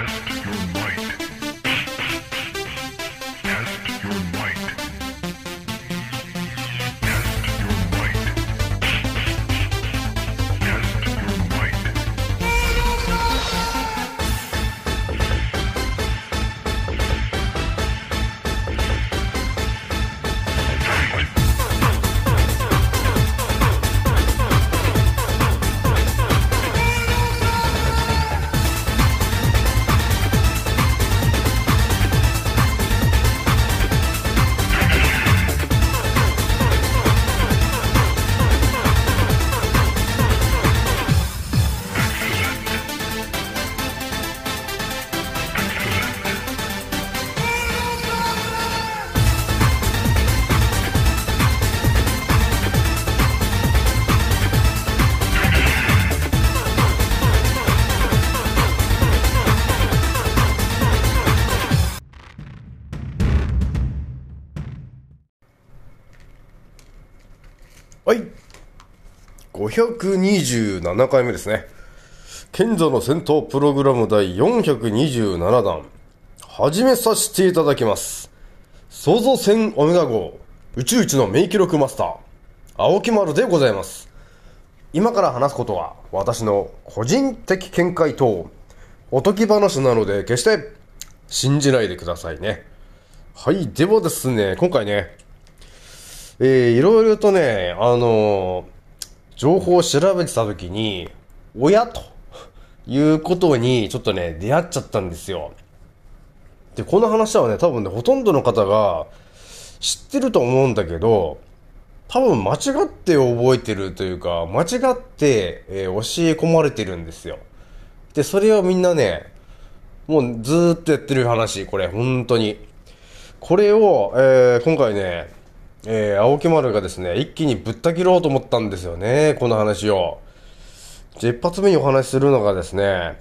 はい527回目ですね。賢者の戦闘プログラム第427弾。始めさせていただきます。創造船オメガ号。宇宙一の名記録マスター。青木丸でございます。今から話すことは私の個人的見解とおとぎ話なので決して信じないでくださいね。はいではですね今回ねえー、いろいろとね、あのー、情報を調べてた時に、親ということにちょっとね、出会っちゃったんですよ。で、この話はね、多分ね、ほとんどの方が知ってると思うんだけど、多分間違って覚えてるというか、間違って、えー、教え込まれてるんですよ。で、それをみんなね、もうずーっとやってる話、これ、本当に。これを、えー、今回ね、えー、青木丸がですね、一気にぶった切ろうと思ったんですよね、この話を。じゃ、一発目にお話しするのがですね、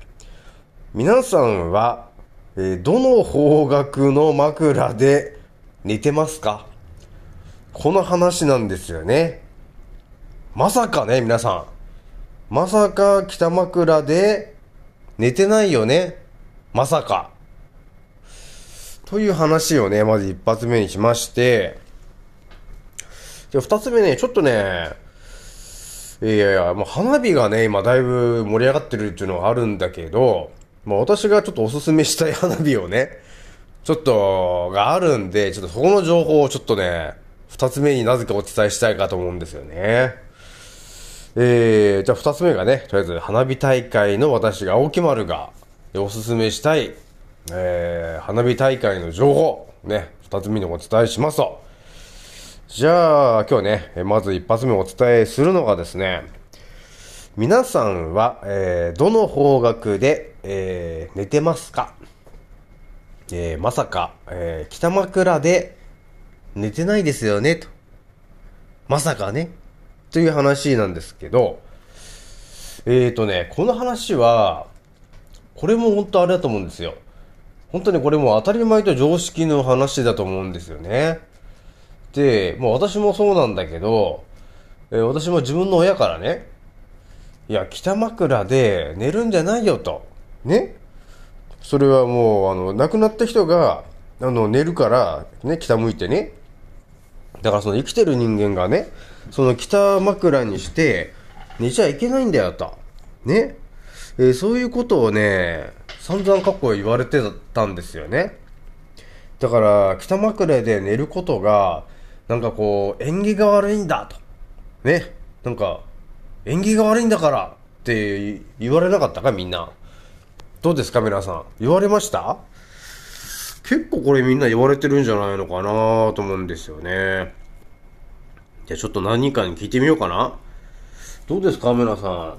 皆さんは、えー、どの方角の枕で寝てますか？この話なんですよね。まさかね、皆さん。まさか北枕で寝てないよね？まさか。という話をね、まず一発目にしまして、じゃあ二つ目ね、ちょっとね、いやいや、もう花火がね、今だいぶ盛り上がってるっていうのはあるんだけど、まあ私がちょっとおすすめしたい花火をね、ちょっと、があるんで、ちょっとそこの情報をちょっとね、二つ目になぜかお伝えしたいかと思うんですよね。えー、じゃあ二つ目がね、とりあえず花火大会の私が青木丸がおすすめしたい、えー、花火大会の情報、ね、二つ目にお伝えしますと。じゃあ、今日ね、まず一発目お伝えするのがですね、皆さんは、えー、どの方角で、えー、寝てますか？えー、まさか、えー、北枕で寝てないですよね、と。まさかね？という話なんですけど、えーとね、この話は、これも本当あれだと思うんですよ。本当にこれも当たり前と常識の話だと思うんですよね。で、もう私もそうなんだけど、えー、私も自分の親からね、いや、北枕で寝るんじゃないよと。ねそれはもう、あの、亡くなった人が、あの、寝るから、ね、北向いてね。だからその生きてる人間がね、その北枕にして、寝ちゃいけないんだよと。ねえー、そういうことをね、散々過去言われてたんですよね。だから、北枕で寝ることが、なんかこう、縁起が悪いんだと。ね。なんか、縁起が悪いんだからって言われなかったかみんな。どうですか皆さん。言われました？結構これみんな言われてるんじゃないのかなと思うんですよね。じゃあちょっと何人かに聞いてみようかな。どうですか皆さん。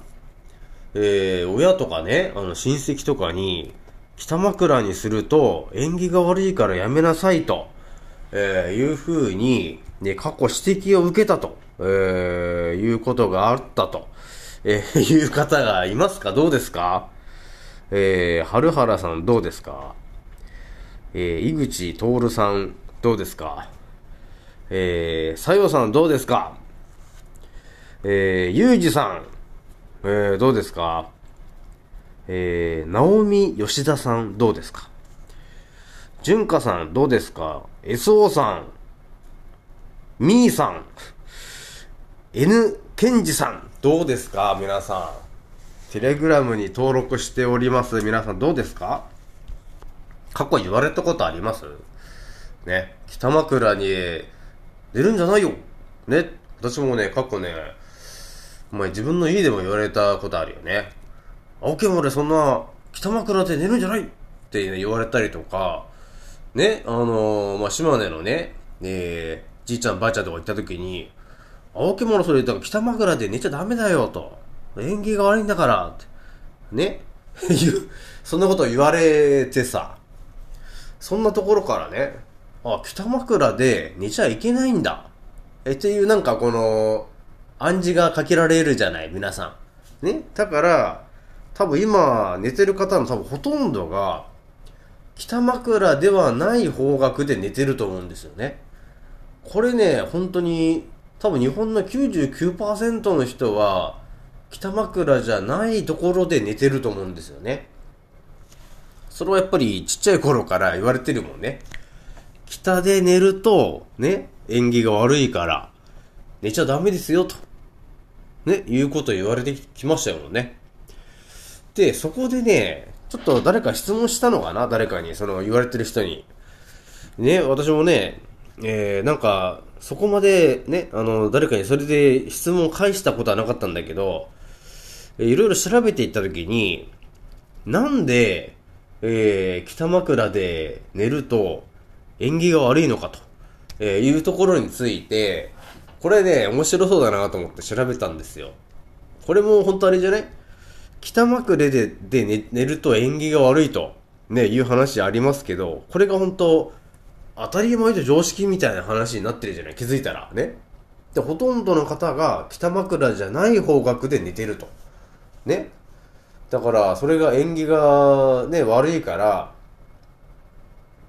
えー、親とかね、あの親戚とかに、北枕にすると縁起が悪いからやめなさいと。えー、いうふうに、ね、過去指摘を受けたと、えー、いうことがあったと、えー、いう方がいますか？どうですか？えー、春原さんどうですか？えー、井口徹さんどうですか？えー、さよさんどうですか？えー、ゆうじさん、えー、どうですか？えー、直美吉田さんどうですか？純香さんどうですか ?SO さん、みーさん、N ケンジさんどうですか？皆さん。テレグラムに登録しております皆さんどうですか？過去言われたことあります？ね。北枕に寝るんじゃないよね。私もね、過去ね、お前自分の家でも言われたことあるよね。青木も俺そんな北枕で寝るんじゃないって、ね、言われたりとか、ね、あのー、まあ、島根のね、えー、じいちゃんばあちゃんとか行った時に、青木物それ言ったら北枕で寝ちゃダメだよと。縁起が悪いんだから、って。ね そんなこと言われてさ、そんなところからね、あ、北枕で寝ちゃいけないんだ。え、っていうなんかこの、暗示がかけられるじゃない、皆さん。ねだから、多分今寝てる方の多分ほとんどが、北枕ではない方角で寝てると思うんですよね。これね、本当に、多分日本の99%の人は、北枕じゃないところで寝てると思うんですよね。それはやっぱりちっちゃい頃から言われてるもんね。北で寝ると、ね、縁起が悪いから、寝ちゃダメですよ、と。ね、いうこと言われてきましたよね。で、そこでね、ちょっと誰か質問したのかな？誰かに、その言われてる人に。ね、私もね、えー、なんか、そこまでね、あの、誰かにそれで質問を返したことはなかったんだけど、えいろいろ調べていったときに、なんで、えー、北枕で寝ると縁起が悪いのかと、えー、いうところについて、これね、面白そうだなと思って調べたんですよ。これも本当あれじゃない？北枕でで寝寝ると縁起が悪いと、ね、いう話ありますけど、これが本当当たり前と常識みたいな話になってるじゃない？気づいたら。ね。で、ほとんどの方が北枕じゃない方角で寝てると。ね。だから、それが縁起がね、悪いから、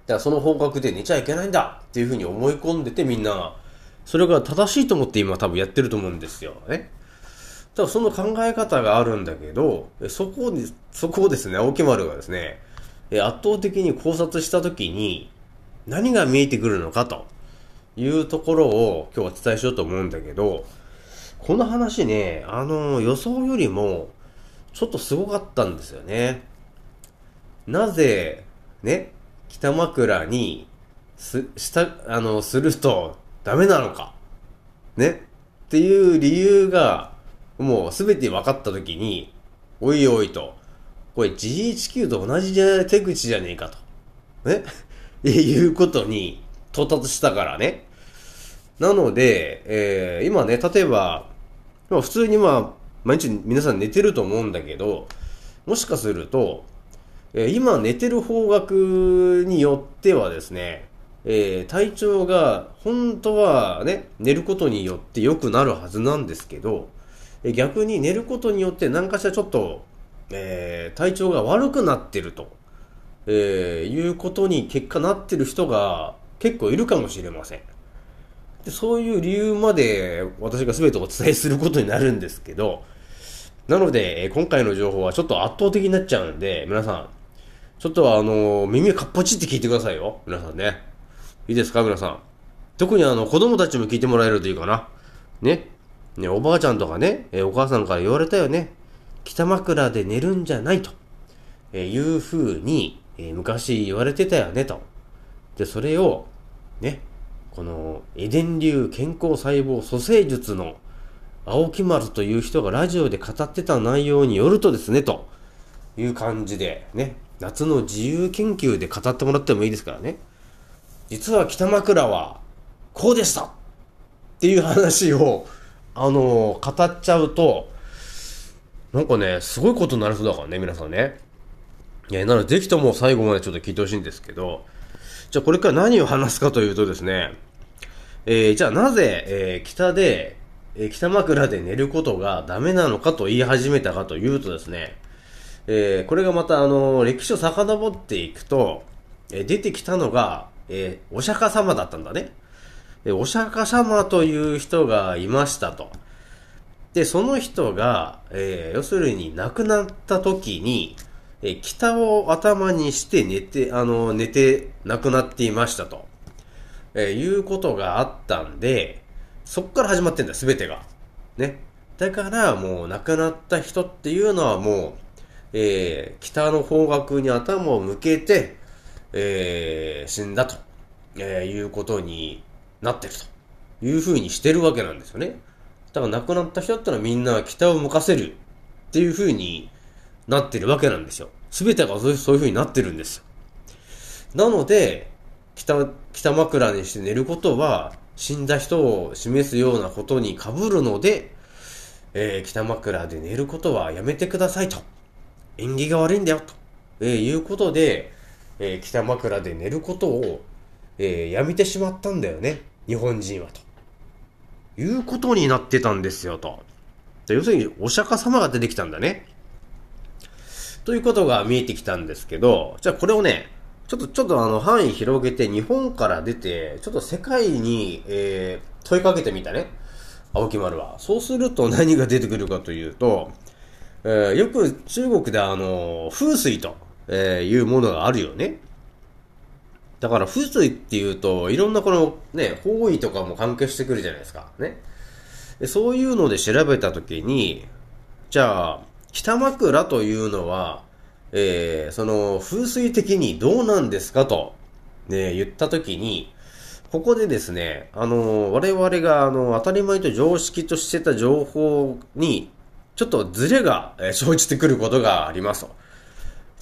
だからその方角で寝ちゃいけないんだっていうふうに思い込んでてみんなそれが正しいと思って今多分やってると思うんですよ。ね。ただその考え方があるんだけど、そこに、そこをですね、青木丸がですね、圧倒的に考察したときに、何が見えてくるのかというところを今日はお伝えしようと思うんだけど、この話ね、あの、予想よりも、ちょっとすごかったんですよね。なぜ、ね、北枕に、す、した、あの、すると、ダメなのか。ね。っていう理由が、もうすべて分かったときに、おいおいと、これ GHQ と同じ手口じゃねえかと。ね？いうことに到達したからね。なので、えー、今ね、例えば、ま、普通にまあ、毎日皆さん寝てると思うんだけど、もしかすると、えー、今寝てる方角によってはですね、えー、体調が本当はね、寝ることによって良くなるはずなんですけど、逆に寝ることによって何かしらちょっと、えー、体調が悪くなってると、えいうことに結果なってる人が結構いるかもしれません。でそういう理由まで私が全てお伝えすることになるんですけど、なので、今回の情報はちょっと圧倒的になっちゃうんで、皆さん、ちょっとあの、耳かっぽちって聞いてくださいよ。皆さんね。いいですか皆さん。特にあの、子供たちも聞いてもらえるといいかな。ね。ね、おばあちゃんとかね、えお母さんから言われたよね。北枕で寝るんじゃないと、えいう風に、え昔言われてたよねと。で、それを、ね、この、エデン流健康細胞蘇生術の青木丸という人がラジオで語ってた内容によるとですね、という感じで、ね、夏の自由研究で語ってもらってもいいですからね。実は北枕はこうでしたっていう話を、あのー、語っちゃうと、なんかね、すごいことになりそうだからね、皆さんね。いや、なので、ぜひとも最後までちょっと聞いてほしいんですけど、じゃあこれから何を話すかというとですね、えー、じゃあなぜ、えー、北で、えー、北枕で寝ることがダメなのかと言い始めたかというとですね、え、これがまたあの、歴史を遡っていくと、え、出てきたのが、え、お釈迦様だったんだね。で、お釈迦様という人がいましたと。で、その人が、えー、要するに亡くなった時に、えー、北を頭にして寝て、あの、寝て亡くなっていましたと、えー、いうことがあったんで、そっから始まってんだ、すべてが。ね。だからもう亡くなった人っていうのはもう、えー、北の方角に頭を向けて、えー、死んだと、えー、いうことになってるというふうにしてるわけなんですよね。だから亡くなった人ってのはみんな北を向かせるっていうふうになってるわけなんですよ。すべてがそういうふうになってるんですよ。なので、北、北枕にして寝ることは、死んだ人を示すようなことに被るので、えー、北枕で寝ることはやめてくださいと。縁起が悪いんだよと、えー、いうことで、えー、北枕で寝ることを、えー、やめてしまったんだよね。日本人はと。いうことになってたんですよと。要するにお釈迦様が出てきたんだね。ということが見えてきたんですけど、じゃあこれをね、ちょっと、ちょっとあの、範囲広げて日本から出て、ちょっと世界に、えー、問いかけてみたね。青木丸は。そうすると何が出てくるかというと、えー、よく中国であの、風水と、え、いうものがあるよね。だから風水っていうと、いろんなこのね、方位とかも関係してくるじゃないですか。ね。そういうので調べたときに、じゃあ、北枕というのは、えー、その風水的にどうなんですかと、ね、言ったときに、ここでですね、あの、我々が、あの、当たり前と常識としてた情報に、ちょっとズレが生じてくることがありますと。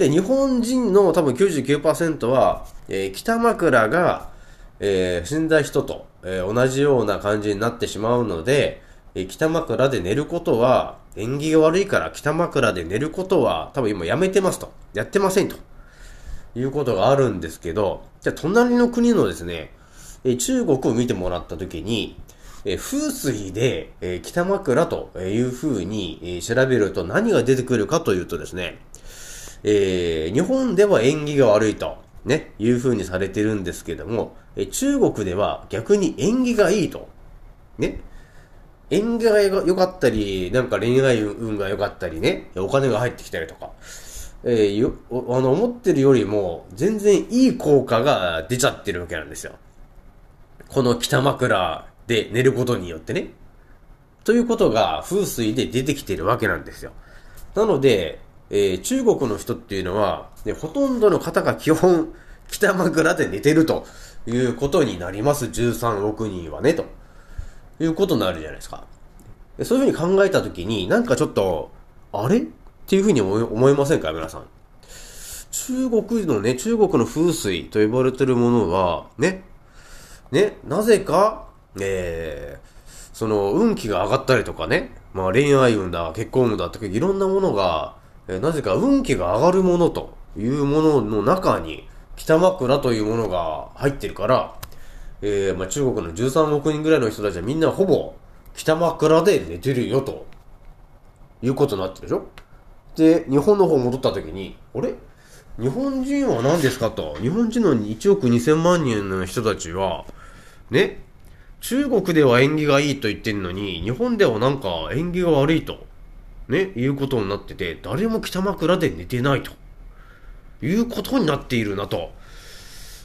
で、日本人の多分99%は、えー、北枕が、えー、死んだ人と、えー、同じような感じになってしまうので、えー、北枕で寝ることは、縁起が悪いから北枕で寝ることは多分今やめてますと。やってませんと。いうことがあるんですけど、じゃあ隣の国のですね、え中国を見てもらったときに、え風水で、え北枕という風に、え調べると何が出てくるかというとですね、えー、日本では縁起が悪いと、ね、いう風にされてるんですけども、え中国では逆に縁起がいいと、ね、縁起が良かったり、なんか恋愛運が良かったりね、お金が入ってきたりとか、えー、よ、あの、思ってるよりも、全然いい効果が出ちゃってるわけなんですよ。この北枕で寝ることによってね。ということが風水で出てきてるわけなんですよ。なので、えー、中国の人っていうのは、ね、ほとんどの方が基本、北枕で寝てるということになります。13億人はね、ということになるじゃないですか。そういうふうに考えたときに、なんかちょっと、あれ？っていうふうに思いませんか？皆さん。中国のね、中国の風水と呼ばれてるものは、ね、ね、なぜか、えー、その、運気が上がったりとかね、まあ恋愛運だ、結婚運だとか、いろんなものが、えー、なぜか運気が上がるものというものの中に、北枕というものが入ってるから、えー、まあ中国の13億人ぐらいの人たちはみんなほぼ、北枕で寝てるよと、いうことになってるでしょ？で、日本の方戻った時に、あれ？日本人は何ですかと。日本人の1億2000万人の人たちは、ね、中国では縁起がいいと言ってんのに、日本ではなんか縁起が悪いと、ね、いうことになってて、誰も北枕で寝てないと、いうことになっているなと。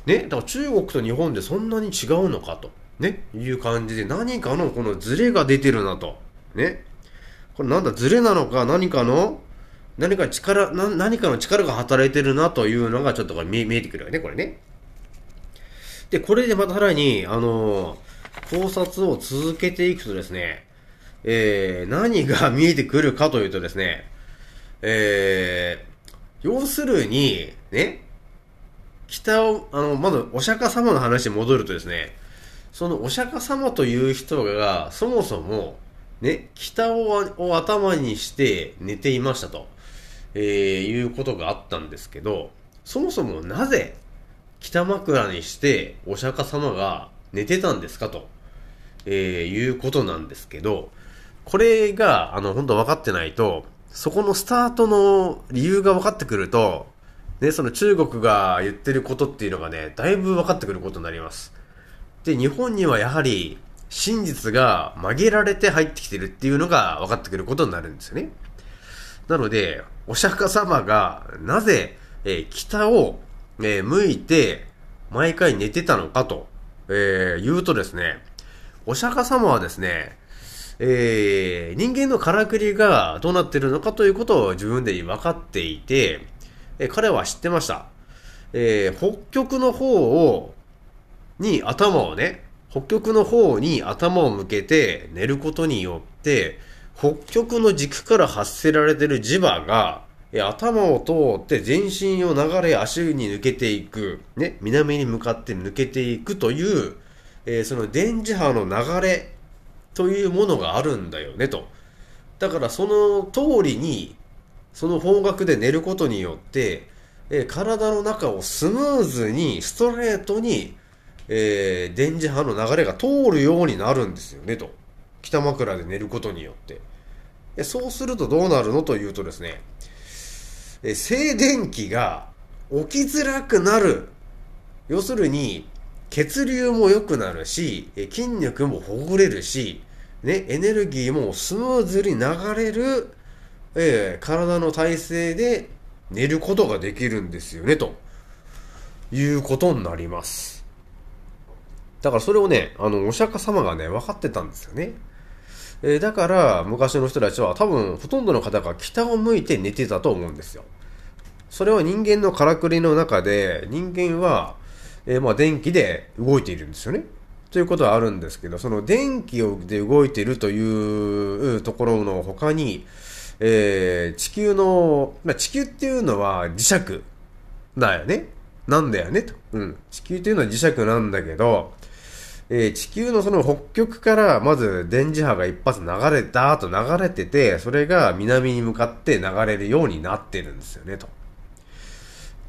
ね、だから中国と日本でそんなに違うのかと、ね、いう感じで何かのこのズレが出てるなと。ね。これなんだ、ズレなのか何かの何か力、な何かの力が働いてるなというのがちょっと見えてくるよね、これね。で、これでまたさらに、あのー、考察を続けていくとですね、えー、何が見えてくるかというとですね、えー、要するに、ね、北を、あの、まずお釈迦様の話に戻るとですね、そのお釈迦様という人が、そもそも、ね、北を頭にして寝ていましたと、えー、いうことがあったんですけど、そもそもなぜ北枕にしてお釈迦様が寝てたんですかと、えー、いうことなんですけど、これが、あの、本当分かってないと、そこのスタートの理由が分かってくると、ね、その中国が言ってることっていうのがね、だいぶ分かってくることになります。で、日本にはやはり、真実が曲げられて入ってきてるっていうのが分かってくることになるんですよね。なので、お釈迦様がなぜ、えー、北を、えー、向いて毎回寝てたのかと、えー、言うとですね、お釈迦様はですね、えー、人間のからくりがどうなってるのかということを自分で分かっていて、え、彼は知ってました。えー、北極の方を、に頭をね、北極の方に頭を向けて寝ることによって、北極の軸から発せられてる磁場が、え頭を通って全身を流れ足に抜けていく、ね、南に向かって抜けていくという、えー、その電磁波の流れというものがあるんだよねと。だからその通りに、その方角で寝ることによって、えー、体の中をスムーズに、ストレートに、えー、電磁波の流れが通るようになるんですよねと。北枕で寝ることによって。えそうするとどうなるのというとですね、え静電気が起きづらくなる。要するに、血流も良くなるし、筋肉もほぐれるし、ね、エネルギーもスムーズに流れる、えー、体の体勢で寝ることができるんですよね、ということになります。だからそれをね、あの、お釈迦様がね、分かってたんですよね。えー、だから、昔の人たちは多分、ほとんどの方が北を向いて寝てたと思うんですよ。それは人間のからくりの中で、人間は、えー、まあ、電気で動いているんですよね。ということはあるんですけど、その電気で動いているというところの他に、えー、地球の、まあ、地球っていうのは磁石だよね。なんだよねと。うん。地球っていうのは磁石なんだけど、えー、地球のその北極からまず電磁波が一発流れたと流れてて、それが南に向かって流れるようになってるんですよねと。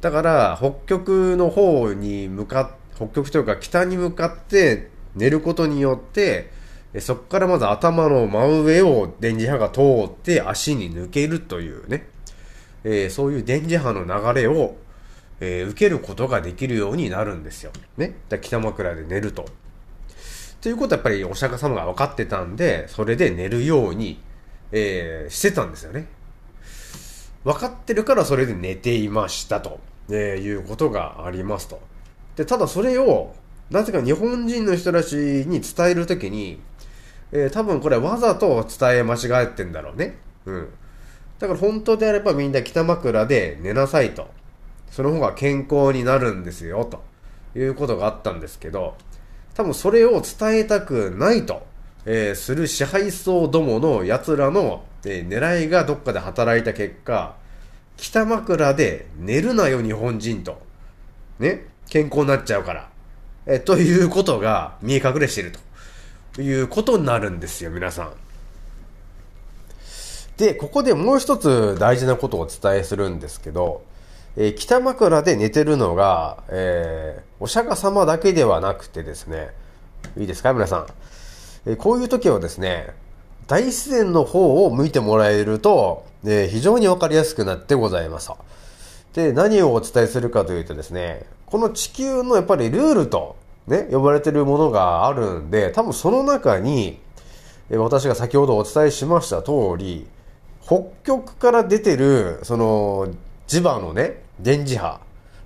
だから、北極の方に向かっ、北極というか北に向かって寝ることによって、そこからまず頭の真上を電磁波が通って足に抜けるというね、えー、そういう電磁波の流れを、えー、受けることができるようになるんですよ。ね。だ北枕で寝ると。ということはやっぱりお釈迦様が分かってたんで、それで寝るように、えー、してたんですよね。分かってるからそれで寝ていましたと、え、いうことがありますと。で、ただそれを、なぜか日本人の人たちに伝えるときに、えー、多分これわざと伝え間違えてんだろうね。うん。だから本当であればみんな北枕で寝なさいと。その方が健康になるんですよ、ということがあったんですけど、多分それを伝えたくないと、えー、する支配層どもの奴らの、えー、狙いがどっかで働いた結果、北枕で寝るなよ日本人と。ね？健康になっちゃうから。え、ということが見え隠れしてるということになるんですよ、皆さん。で、ここでもう一つ大事なことをお伝えするんですけど、えー、北枕で寝てるのが、えー、お釈迦様だけではなくてですね、いいですか皆さん？えー、こういう時はですね、大自然の方を向いてもらえると、え、非常にわかりやすくなってございます。で、何をお伝えするかというとですね、この地球のやっぱりルールと、ね、呼ばれてるものがあるんで、多分その中に、私が先ほどお伝えしました通り、北極から出てる、その、磁場のね、電磁波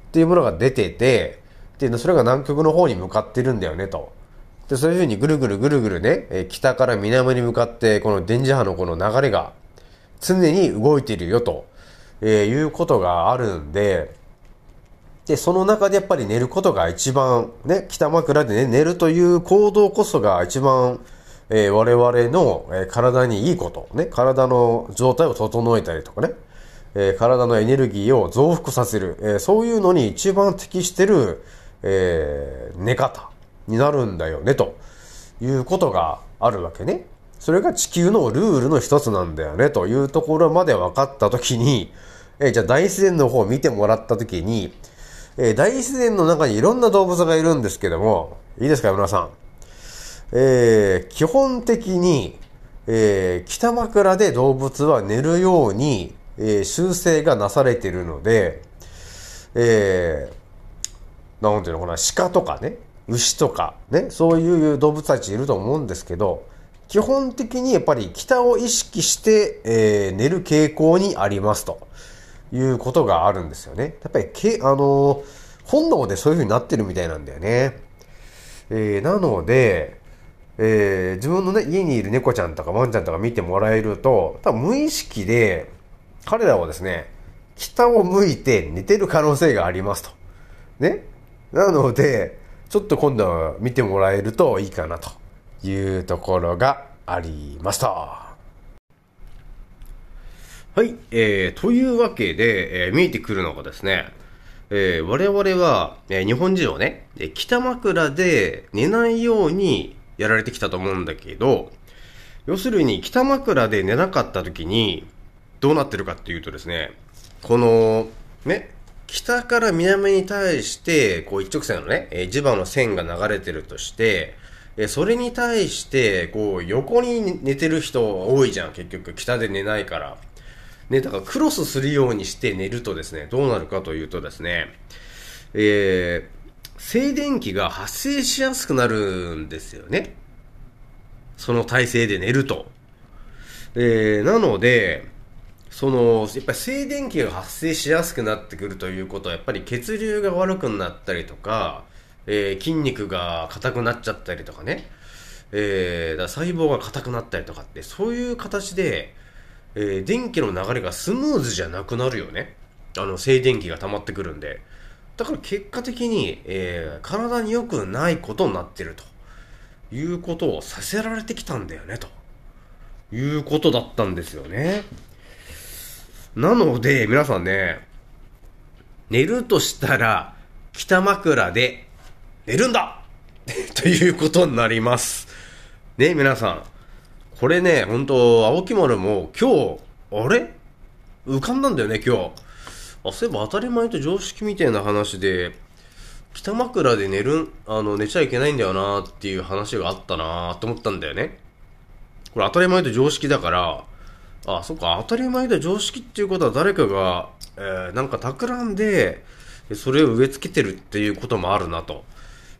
っていうものが出てて、で、それが南極の方に向かってるんだよね、と。で、そういうふうにぐるぐるぐるぐるね、北から南に向かって、この電磁波のこの流れが常に動いているよ、と、えー、いうことがあるんで、で、その中でやっぱり寝ることが一番、ね、北枕でね、寝るという行動こそが一番、えー、我々の、えー、体にいいこと、ね、体の状態を整えたりとかね、えー、体のエネルギーを増幅させる、えー、そういうのに一番適してる、えー、寝方になるんだよね、ということがあるわけね。それが地球のルールの一つなんだよね、というところまで分かったときに、えー、じゃあ大自然の方を見てもらったときに、えー、大自然の中にいろんな動物がいるんですけども、いいですか、皆さん。えー、基本的に、えー、北枕で動物は寝るように、えー、修正がなされているので、えー、なんていうのかな、鹿とかね、牛とかね、そういう動物たちいると思うんですけど、基本的にやっぱり北を意識して、えー、寝る傾向にありますということがあるんですよね。やっぱりけ、あのー、本能でそういう風になってるみたいなんだよね。えー、なので、えー、自分のね、家にいる猫ちゃんとかワンちゃんとか見てもらえると、多分無意識で、彼らはですね、北を向いて寝てる可能性がありますと。ね。なので、ちょっと今度は見てもらえるといいかなというところがありました。はい、えー、というわけで、えー、見えてくるのがですね、えー、我々は、えー、日本人をね、北枕で寝ないようにやられてきたと思うんだけど、要するに北枕で寝なかった時にどうなってるかっていうとですね、この、ね、北から南に対して、こう一直線のね、え磁場の線が流れてるとして、えそれに対して、こう横に寝てる人多いじゃん、結局。北で寝ないから。ね、だからクロスするようにして寝るとですね、どうなるかというとですね、えー、静電気が発生しやすくなるんですよね。その体勢で寝ると。えー、なので、その、やっぱり静電気が発生しやすくなってくるということは、やっぱり血流が悪くなったりとか、えー、筋肉が硬くなっちゃったりとかね、えー、だ細胞が硬くなったりとかって、そういう形で、えー、電気の流れがスムーズじゃなくなるよね。あの、静電気が溜まってくるんで。だから結果的に、えー、体に良くないことになってるということをさせられてきたんだよね、ということだったんですよね。なので、皆さんね、寝るとしたら、北枕で寝るんだ ということになります。ね、皆さん。これね、本当青木丸も今日、あれ？浮かんだんだよね、今日。あ、そういえば当たり前と常識みたいな話で、北枕で寝る、あの、寝ちゃいけないんだよなっていう話があったなと思ったんだよね。これ当たり前と常識だから、あ、そっか、当たり前で常識っていうことは誰かが、えー、なんか企んで、それを植え付けてるっていうこともあるなと、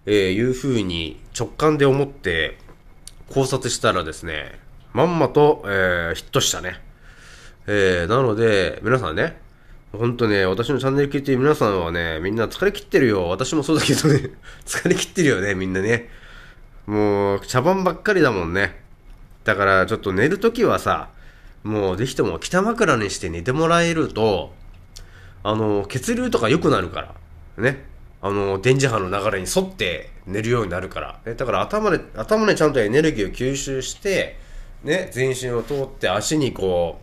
えー、いうふうに直感で思って考察したらですね、まんまと、えー、ヒットしたね。えー、なので、皆さんね、ほんとね、私のチャンネル聞いて皆さんはね、みんな疲れ切ってるよ。私もそうだけどね、疲れ切ってるよね、みんなね。もう、茶番ばっかりだもんね。だから、ちょっと寝るときはさ、もうぜひとも北枕にして寝てもらえると、あの、血流とか良くなるから。ね。あの、電磁波の流れに沿って寝るようになるから。ね、だから頭で、頭でちゃんとエネルギーを吸収して、ね、全身を通って足にこ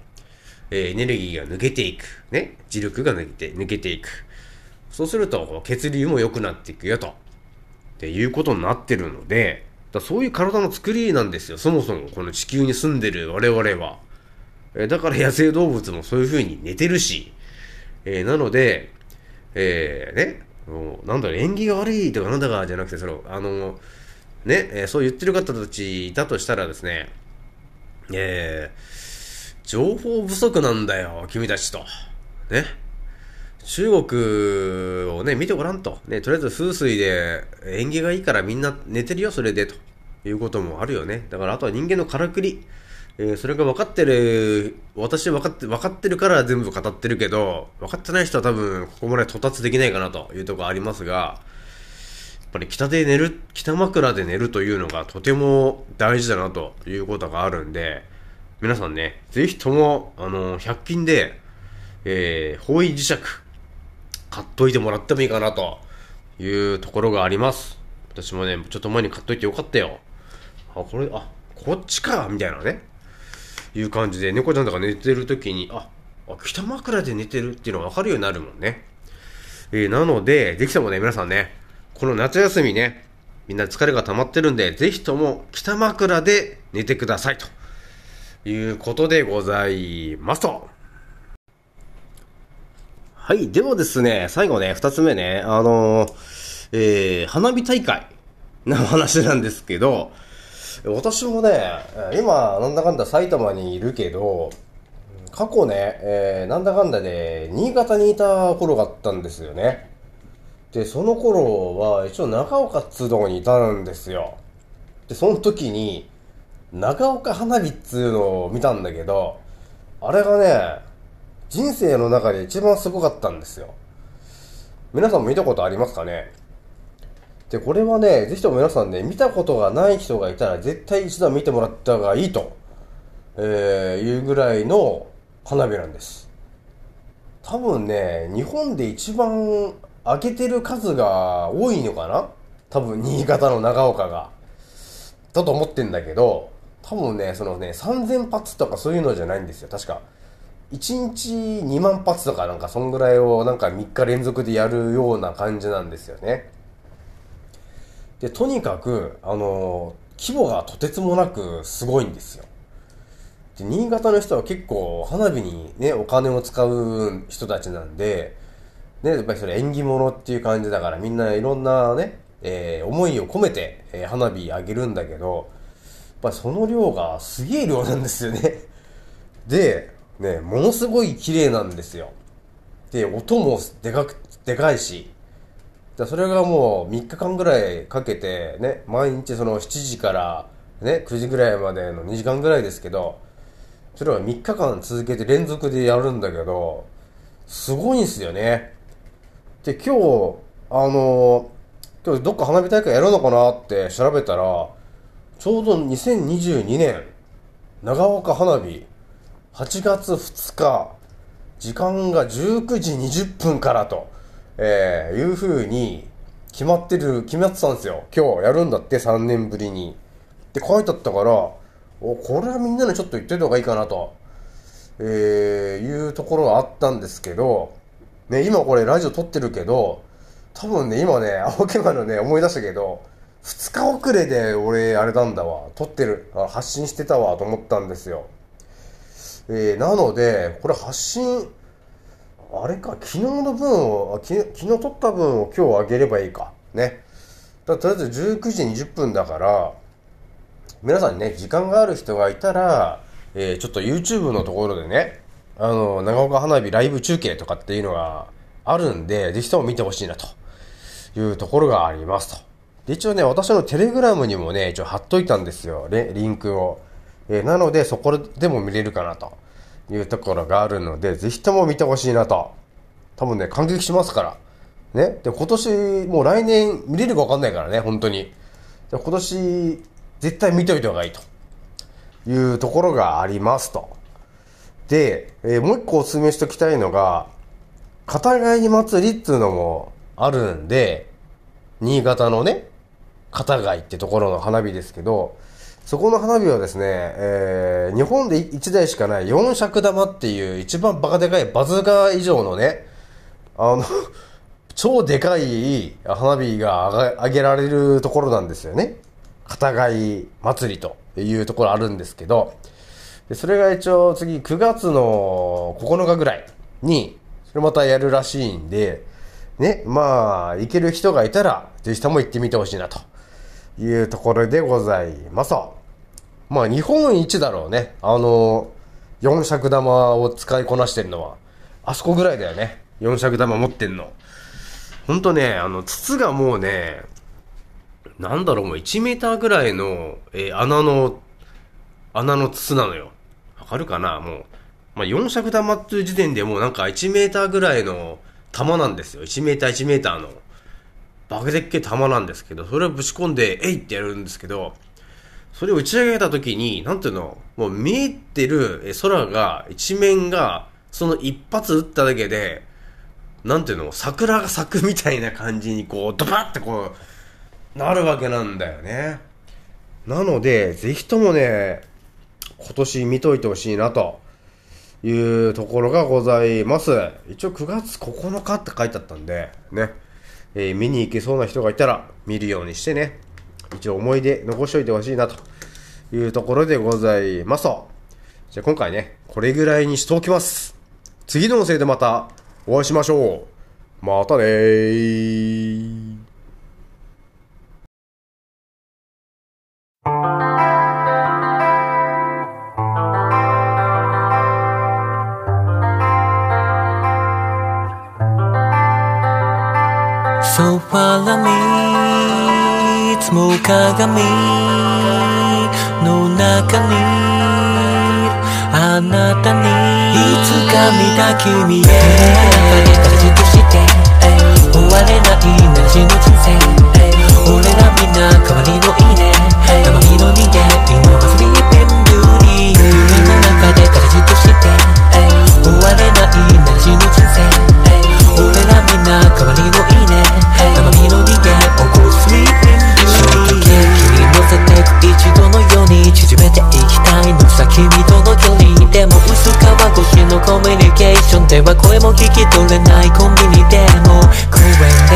う、えー、エネルギーが抜けていく。ね。磁力が抜けて、抜けていく。そうすると、血流も良くなっていくよと。っていうことになってるので、だそういう体の作りなんですよ。そもそもこの地球に住んでる我々は。えだから野生動物もそういう風に寝てるし、えー、なので、えー、ね、もうなんだろう、縁起が悪いとかなんだかじゃなくて、その、あの、ね、えー、そう言ってる方たちいたとしたらですね、えー、情報不足なんだよ、君たちと。ね。中国をね、見てごらんと。ね、とりあえず風水で縁起がいいからみんな寝てるよ、それで、ということもあるよね。だからあとは人間のからくり。えー、それが分かってる、私分かって、分かってるから全部語ってるけど、分かってない人は多分ここまで到達できないかなというところありますが、やっぱり北で寝る、北枕で寝るというのがとても大事だなということがあるんで、皆さんね、ぜひとも、あの、100均で、えー、方位磁石、買っといてもらってもいいかなというところがあります。私もね、ちょっと前に買っといてよかったよ。あ、これ、あ、こっちかみたいなね。いう感じで、猫ちゃんとか寝てる時に、あ、あ北枕で寝てるっていうのがわかるようになるもんね。えー、なので、ぜひともね、皆さんね、この夏休みね、みんな疲れが溜まってるんで、ぜひとも北枕で寝てくださいということでございますと。はい。ではですね、最後ね、二つ目ね、あのー、えー、花火大会の話なんですけど、私もね、今、なんだかんだ埼玉にいるけど、過去ね、えー、なんだかんだで、新潟にいた頃があったんですよね。で、その頃は、一応長岡っつうとこにいたんですよ。で、その時に、長岡花火っつうのを見たんだけど、あれがね、人生の中で一番すごかったんですよ。皆さんも見たことありますかね？で、これはね、ぜひとも皆さんね、見たことがない人がいたら絶対一度は見てもらった方がいいと、えー、いうぐらいの花火なんです。多分ね、日本で一番開けてる数が多いのかな？多分新潟の長岡が。だと思ってんだけど、多分ね、そのね、3000発とかそういうのじゃないんですよ。確か。1日2万発とかなんかそんぐらいをなんか3日連続でやるような感じなんですよね。で、とにかく、あの規模がとてつもなくすごいんですよ。で、新潟の人は結構花火にね、お金を使う人たちなんで、ね、やっぱりそれ縁起物っていう感じだからみんないろんなね、えー、思いを込めて、えー、花火あげるんだけど、やっぱその量がすげえ量なんですよね。で、ね、ものすごい綺麗なんですよ。で、音もでかく、でかいし、だそれがもう3日間ぐらいかけてね、毎日その7時からね、9時ぐらいまでの2時間ぐらいですけど、それは3日間続けて連続でやるんだけど、すごいんですよね。で、今日、あの、今日どっか花火大会やるのかなって調べたら、ちょうど2022年、長岡花火、8月2日、時間が19時20分からと。えー、いう風に決まってる、決まってたんですよ。今日やるんだって3年ぶりに。って書いてあったから、お、これはみんなにちょっと言ってた方がいいかなと、えー、いうところがあったんですけど、ね、今これラジオ撮ってるけど、多分ね、今ね、青木丸ね、思い出したけど、2日遅れで俺、あれなんだわ、撮ってる、発信してたわと思ったんですよ。えー、なので、これ発信あれか、昨日の分を、昨日撮った分を今日あげればいいか。ね。だとりあえず19時20分だから、皆さんね、時間がある人がいたら、えー、ちょっと YouTube のところでね、あの、長岡花火ライブ中継とかっていうのがあるんで、ぜひとも見てほしいなというところがありますと。で、一応ね、私のテレグラムにもね、一応貼っといたんですよ、リンクを。えー、なので、そこでも見れるかなと。いうところがあるので、ぜひとも見てほしいなと。多分ね、感激しますから。ね。で、今年、もう来年見れるかわかんないからね、本当に。で今年、絶対見といた方がいいと。いうところがありますと。で、えー、もう一個お勧めしときたいのが、片貝祭りっていうのもあるんで、新潟のね、片貝ってところの花火ですけど、そこの花火はですね、えー、日本で1台しかない4尺玉っていう一番バカでかいバズーカ以上のね、あの 超でかい花火が上げられるところなんですよね。片貝祭りというところあるんですけど、でそれが一応次9月の9日ぐらいに、それまたやるらしいんで、ね、まあ、行ける人がいたら、ぜひとも行ってみてほしいなというところでございます。まあ日本一だろうね。あの、四尺玉を使いこなしてるのは。あそこぐらいだよね。四尺玉持ってんの。ほんとね、あの、筒がもうね、なんだろう、もう1メーターぐらいの、えー、穴の、穴の筒なのよ。わかるかな？もう。まあ、4尺玉っていう時点でもうなんか1メーターぐらいの玉なんですよ。1メーター1メーターの。バケでっけ玉なんですけど、それをぶち込んで、えいってやるんですけど、それを打ち上げた時に、なんていうの、もう見えてる空が、一面が、その一発撃っただけで、なんていうの、桜が咲くみたいな感じにこう、ドバってこう、なるわけなんだよね。なので、ぜひともね、今年見といてほしいなというところがございます。一応9月9日って書いてあったんで、ね。えー、見に行けそうな人がいたら見るようにしてね。一応思い出残しておいてほしいなというところでございます。じゃあ今回ね、これぐらいにしておきます。次の音声でまたお会いしましょう。またねー。So follow me つも鏡の中にあなたにいつか見た君へ。中で形として終われないなら死ぬ人生俺らみんな変わ寄れないコンビニでも公園で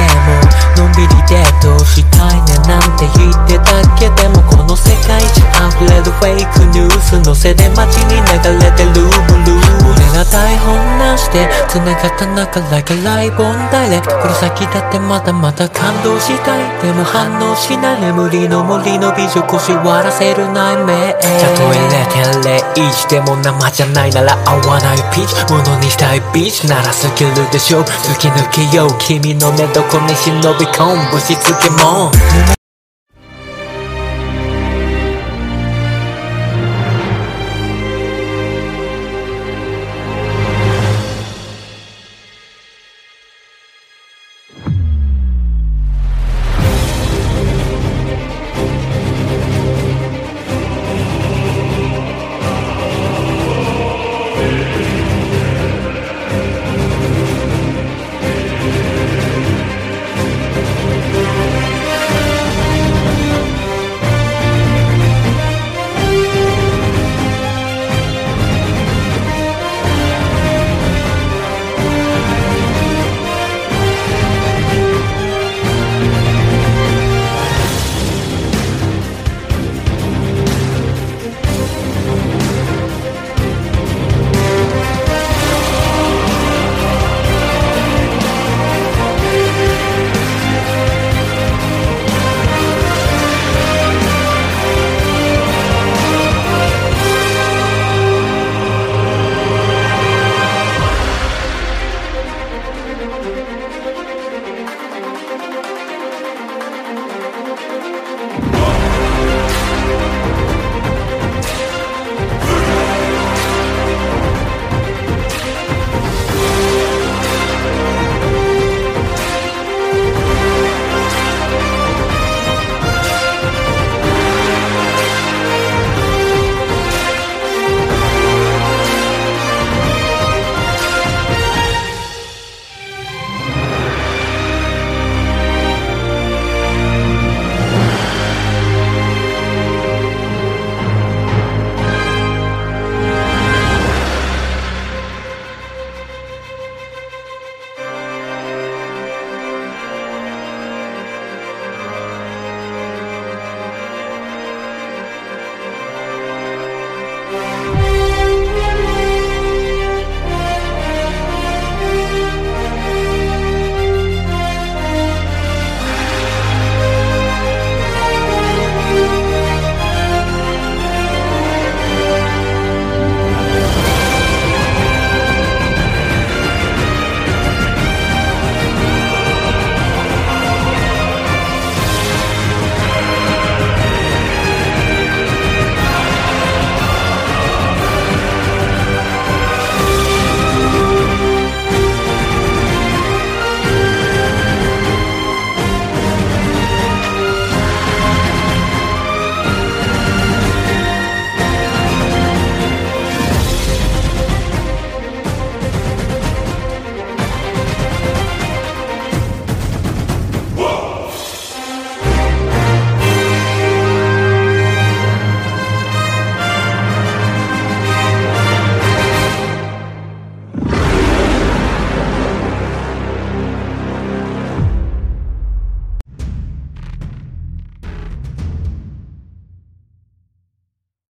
ものんびりデートしたいねなんて言ってたけ？どもこの世界中溢れるフェイクニュースのせで街に流れてる台本なしで繋がった中 Like a live on direct この先だってまだまだ感動したい。でも反応しない。眠りの森の美女腰割らせる内面たとえ0.01でも生じゃないなら合わないピーチ。ものにしたいビーチ。なら好きるでしょ。う突き抜けよう。君の寝床に忍び込む。ぶしつけも